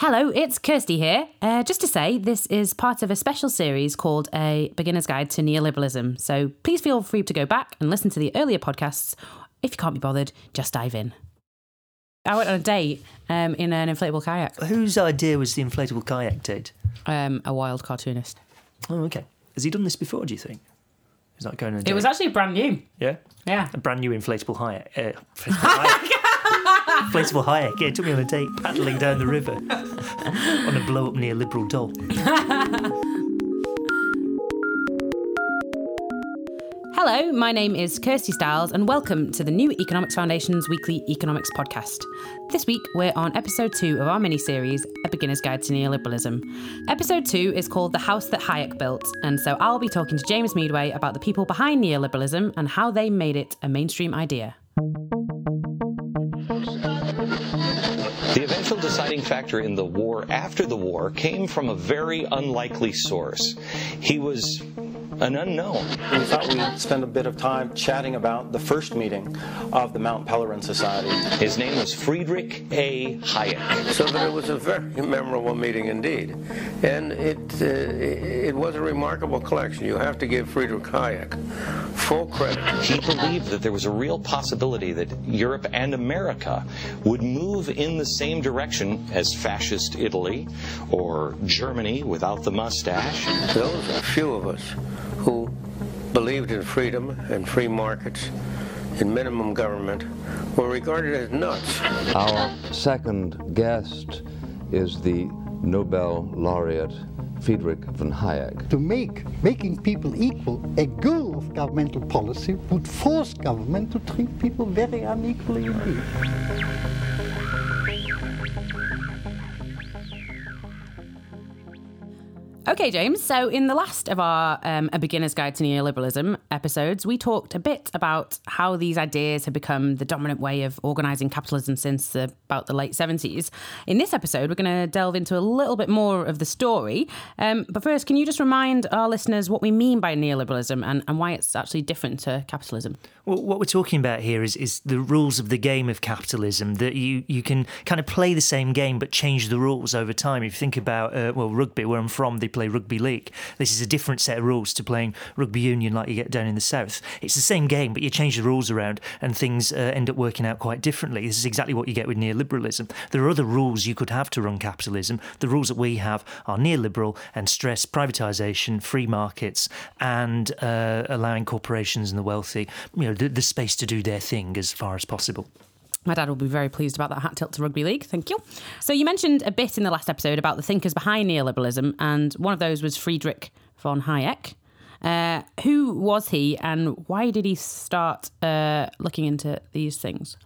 Hello, it's Kirsty here. Uh, just to say, this is part of a special series called A Beginner's Guide to Neoliberalism. So please feel free to go back and listen to the earlier podcasts. If you can't be bothered, just dive in. I went on a date um, in an inflatable kayak. Whose idea was the inflatable kayak date? Um, a wild cartoonist. Oh, okay. Has he done this before, do you think? Is that going on a date? It was actually brand new. Yeah? Yeah. A brand new inflatable. Uh, inflatable kayak. Inflatable kayak. Yeah, it took me on a date paddling down the river on a blow up neoliberal doll. Hello, my name is Kirsty Styles, and welcome to the New Economics Foundation's weekly economics podcast. This week, we're on episode two of our mini series, A Beginner's Guide to Neoliberalism. Episode two is called The House That Hayek Built, and so I'll be talking to James Meadway about the people behind neoliberalism and how they made it a mainstream idea. The deciding factor in the war after the war came from a very unlikely source. He was an unknown. We thought we'd spend a bit of time chatting about the first meeting of the Mount Pelerin Society. His name was Friedrich A. Hayek. So that it was a very memorable meeting indeed. And it, uh, it was a remarkable collection. You have to give Friedrich Hayek full credit. He believed that there was a real possibility that Europe and America would move in the same direction as fascist Italy or Germany without the mustache. Those are few of us who believed in freedom and free markets, in minimum government, were regarded as nuts. Our second guest is the Nobel laureate Friedrich von Hayek. To make making people equal a goal of governmental policy would force government to treat people very unequally indeed. Okay, James. So, in the last of our um, A Beginner's Guide to Neoliberalism episodes, we talked a bit about how these ideas have become the dominant way of organising capitalism since uh, about the late 70s. In this episode, we're going to delve into a little bit more of the story. Um, but first, can you just remind our listeners what we mean by neoliberalism and, and why it's actually different to capitalism? Well, what we're talking about here is, is the rules of the game of capitalism that you, you can kind of play the same game but change the rules over time. If you think about, uh, well, rugby, where I'm from, they play rugby league. This is a different set of rules to playing rugby union like you get down in the south. It's the same game, but you change the rules around and things uh, end up working out quite differently. This is exactly what you get with neoliberalism. There are other rules you could have to run capitalism. The rules that we have are neoliberal and stress privatisation, free markets, and uh, allowing corporations and the wealthy, you know, the, the space to do their thing as far as possible. My dad will be very pleased about that hat tilt to rugby league. Thank you. So, you mentioned a bit in the last episode about the thinkers behind neoliberalism, and one of those was Friedrich von Hayek. Uh, who was he, and why did he start uh, looking into these things?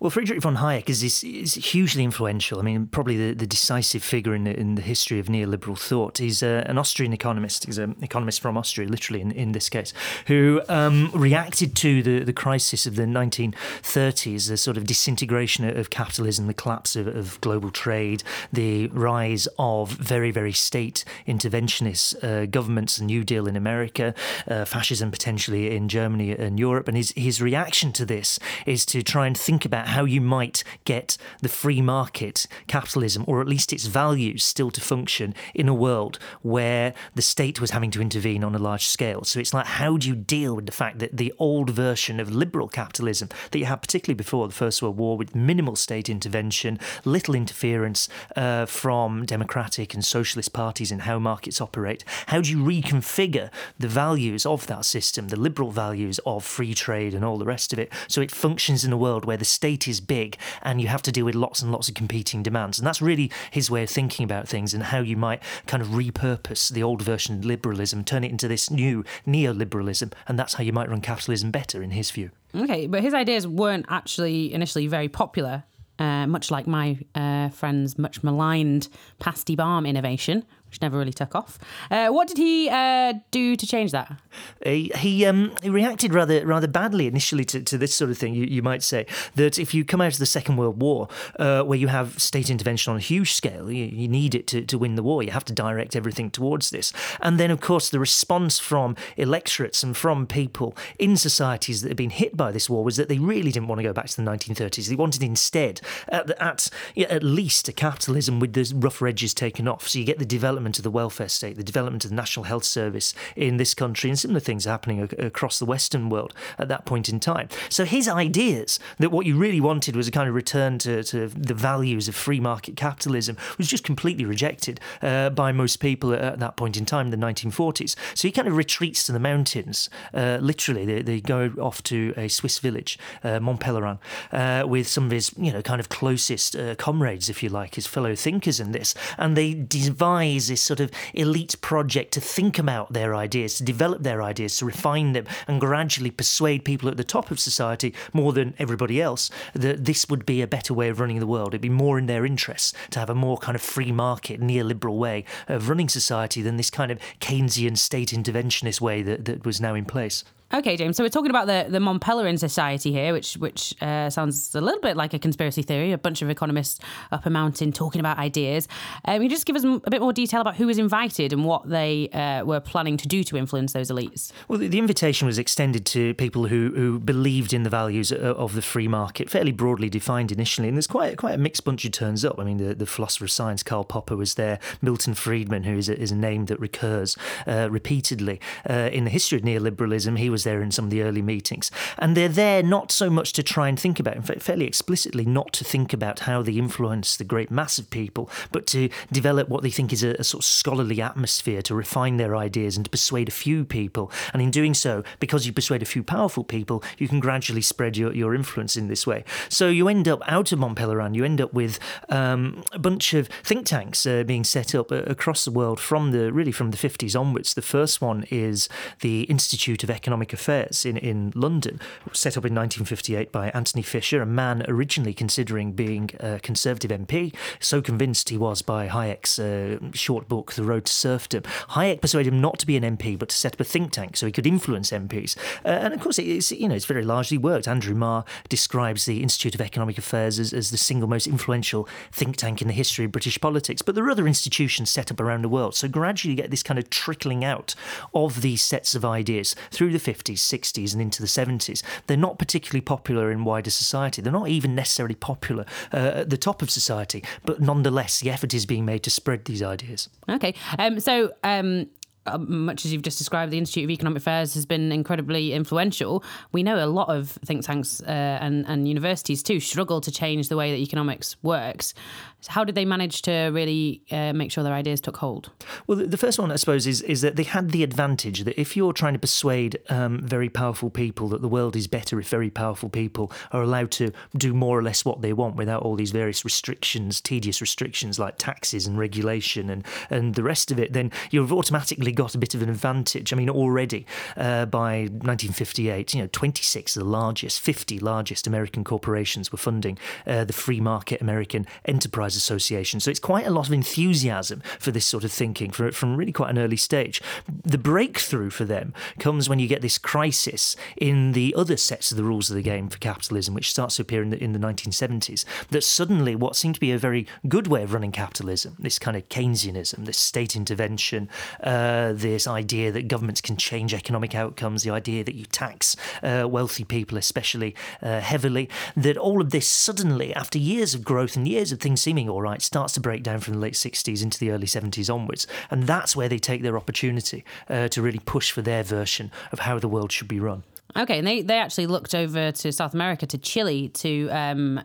Well, Friedrich von Hayek is, is, is, hugely influential. I mean, probably the, the decisive figure in the, in the history of neoliberal thought. He's uh, an Austrian economist. He's an economist from Austria, literally in, in this case, who um, reacted to the, the crisis of the 1930s, the sort of disintegration of capitalism, the collapse of, of global trade, the rise of very, very state interventionist uh, governments, the New Deal in America, uh, fascism potentially in Germany and Europe. And his, his reaction to this is to try and think about how you might get the free market, capitalism, or at least its values still to function in a world where the state was having to intervene on a large scale. So it's like, how do you deal with the fact that the old version of liberal capitalism that you had, particularly before the First World War, with minimal state intervention, little interference uh, from democratic and socialist parties in how markets operate, how do you reconfigure the values of that system, the liberal values of free trade and all the rest of it, so it functions in a world where the state is big and you have to deal with lots and lots of competing demands. And that's really his way of thinking about things and how you might kind of repurpose the old version of liberalism, turn it into this new neoliberalism, and that's how you might run capitalism better, in his view. Okay, but his ideas weren't actually initially very popular. Uh, much like my uh, friend's much maligned pasty balm innovation, which never really took off. Uh, what did he uh, do to change that? He he, um, he reacted rather rather badly initially to, to this sort of thing. You, you might say that if you come out of the Second World War, uh, where you have state intervention on a huge scale, you, you need it to, to win the war. You have to direct everything towards this, and then of course the response from electorates and from people in societies that had been hit by this war was that they really didn't want to go back to the 1930s. They wanted instead, at, at, at least, a capitalism with the rougher edges taken off. So you get the development of the welfare state, the development of the National Health Service in this country, and similar things happening across the Western world at that point in time. So his ideas that what you really wanted was a kind of return to, to the values of free market capitalism was just completely rejected uh, by most people at, that point in time, the 1940s. So he kind of retreats to the mountains. Uh, literally, they, they go off to a Swiss village, uh, Mont Pelerin, uh, with some of his, you know, kind of closest uh, comrades, if you like, his fellow thinkers in this, and they devise this sort of elite project to think about their ideas, to develop their ideas, to refine them, and gradually persuade people at the top of society more than everybody else that this would be a better way of running the world. It'd be more in their interests to have a more kind of free market, neoliberal way of running society than this kind of Keynesian state interventionist way that, that was now in place. Okay, James. So we're talking about the the Mont Pelerin Society here, which which uh, sounds a little bit like a conspiracy theory. A bunch of economists up a mountain talking about ideas. Um, you just give us a bit more detail about who was invited and what they uh, were planning to do to influence those elites. Well, the, the, invitation was extended to people who who believed in the values of the free market, fairly broadly defined initially. And there's quite quite a mixed bunch who turns up. I mean, the, the philosopher of science Karl Popper was there. Milton Friedman, who is a, is a name that recurs uh, repeatedly uh, in the history of neoliberalism, he was was there in some of the early meetings. And they're there not so much to try and think about, in fact, fairly explicitly, not to think about how they influence the great mass of people, but to develop what they think is a, a sort of scholarly atmosphere to refine their ideas and to persuade a few people. And in doing so, because you persuade a few powerful people, you can gradually spread your, your influence in this way. So you end up out of Mont Pelerin, you end up with um, a bunch of think tanks uh, being set up uh, across the world from the really from the 50s onwards. The first one is the Institute of Economic Affairs in, in London, set up in 1958 by Anthony Fisher, a man originally considering being a Conservative MP, so convinced he was by Hayek's uh, short book, The Road to Serfdom. Hayek persuaded him not to be an MP, but to set up a think tank so he could influence MPs. Uh, and of course, it's, you know, it's very largely worked. Andrew Marr describes the Institute of Economic Affairs as, as the single most influential think tank in the history of British politics. But there are other institutions set up around the world. So gradually you get this kind of trickling out of these sets of ideas through the 50s 50s, 60s, and into the 70s. They're not particularly popular in wider society. They're not even necessarily popular uh, at the top of society, but nonetheless, the effort is being made to spread these ideas. Okay. Um, so, um, uh, much as you've just described, the Institute of Economic Affairs has been incredibly influential. We know a lot of think tanks uh, and, and universities too struggle to change the way that economics works. So How did they manage to really uh, make sure their ideas took hold? Well, the first one, I suppose, is is that they had the advantage that if you're trying to persuade um, very powerful people that the world is better if very powerful people are allowed to do more or less what they want without all these various restrictions, tedious restrictions like taxes and regulation and, and the rest of it, then you've automatically got a bit of an advantage. I mean, already uh, by 1958, you know, 26 of the largest, 50 largest American corporations were funding uh, the free market American enterprise Association. So it's quite a lot of enthusiasm for this sort of thinking for, from really quite an early stage. The breakthrough for them comes when you get this crisis in the other sets of the rules of the game for capitalism, which starts to appear in the, in the 1970s. That suddenly what seemed to be a very good way of running capitalism, this kind of Keynesianism, this state intervention, uh, this idea that governments can change economic outcomes, the idea that you tax uh, wealthy people especially uh, heavily, that all of this suddenly, after years of growth and years of things seeming all right starts to break down from the late 60s into the early 70s onwards. And that's where they take their opportunity uh, to really push for their version of how the world should be run. Okay, and they, they actually looked over to South America, to Chile, to um,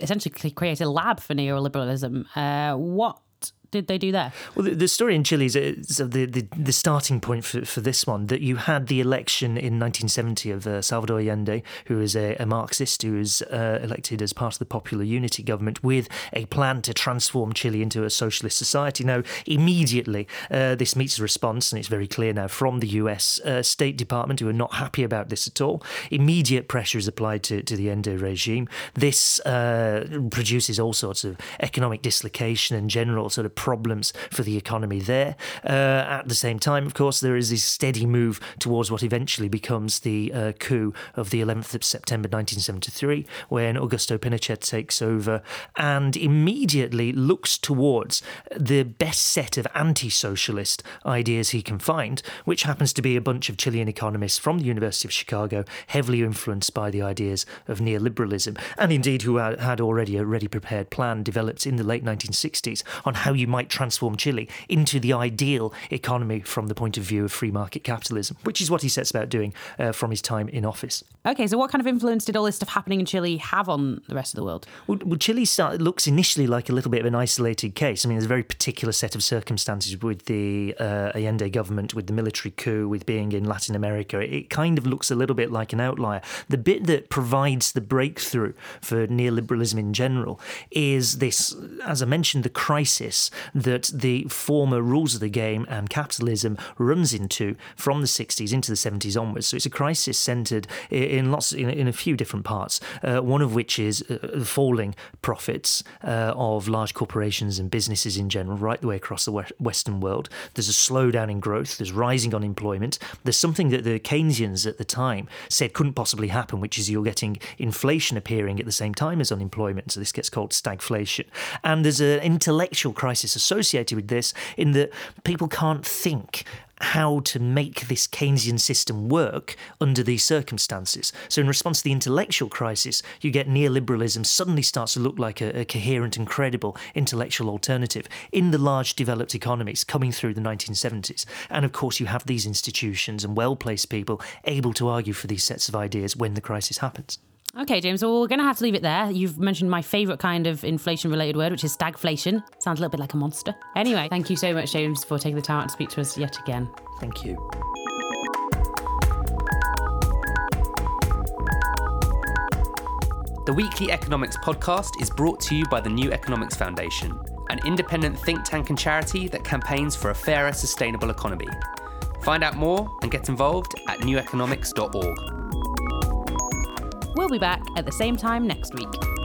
essentially create a lab for neoliberalism. Uh, what did they do there? Well, the, the story in Chile is, the, the, the starting point for, for this one that you had the election in 1970 of uh, Salvador Allende, who is a, a Marxist who was uh, elected as part of the Popular Unity government with a plan to transform Chile into a socialist society. Now, immediately, uh, this meets a response, and it's very clear now from the US uh, State Department, who are not happy about this at all. Immediate pressure is applied to, to the Allende regime. This uh, produces all sorts of economic dislocation and general sort of problems for the economy there. Uh, at the same time, of course, there is this steady move towards what eventually becomes the uh, coup of the 11th of September 1973, when Augusto Pinochet takes over and immediately looks towards the best set of anti socialist ideas he can find, which happens to be a bunch of Chilean economists from the University of Chicago, heavily influenced by the ideas of neoliberalism, and indeed who had already a ready prepared plan developed in the late 1960s on how you might transform Chile into the ideal economy from the point of view of free market capitalism, which is what he sets about doing uh, from his time in office. Okay, so what kind of influence did all this stuff happening in Chile have on the rest of the world? Well, well Chile start, looks initially like a little bit of an isolated case. I mean, there's a very particular set of circumstances with the uh, Allende government, with the military coup, with being in Latin America. It kind of looks a little bit like an outlier. The bit that provides the breakthrough for neoliberalism in general is this, as I mentioned, the crisis that the former rules of the game and capitalism runs into from the 60s into the 70s onwards. So it's a crisis centered in lots, in, in a few different parts. Uh, one of which is uh, falling profits uh, of large corporations and businesses in general, right the way across the Western world. There's a slowdown in growth. There's rising unemployment. There's something that the Keynesians at the time said couldn't possibly happen, which is you're getting inflation appearing at the same time as unemployment. So this gets called stagflation. And there's an intellectual crisis associated with this in that people can't think how to make this Keynesian system work under these circumstances. So, in response to the intellectual crisis, you get neoliberalism suddenly starts to look like a, a, coherent and credible intellectual alternative in the large developed economies coming through the 1970s. And of course, you have these institutions and well placed people able to argue for these sets of ideas when the crisis happens. Okay, James, well, we're going to have to leave it there. You've mentioned my favourite kind of inflation related word, which is stagflation. Sounds a little bit like a monster. Anyway, thank you so much, James, for taking the time out to speak to us yet again. Thank you. The Weekly Economics podcast is brought to you by the New Economics Foundation, an independent think tank and charity that campaigns for a fairer, sustainable economy. Find out more and get involved at neweconomics.org. We'll be back at the same time next week.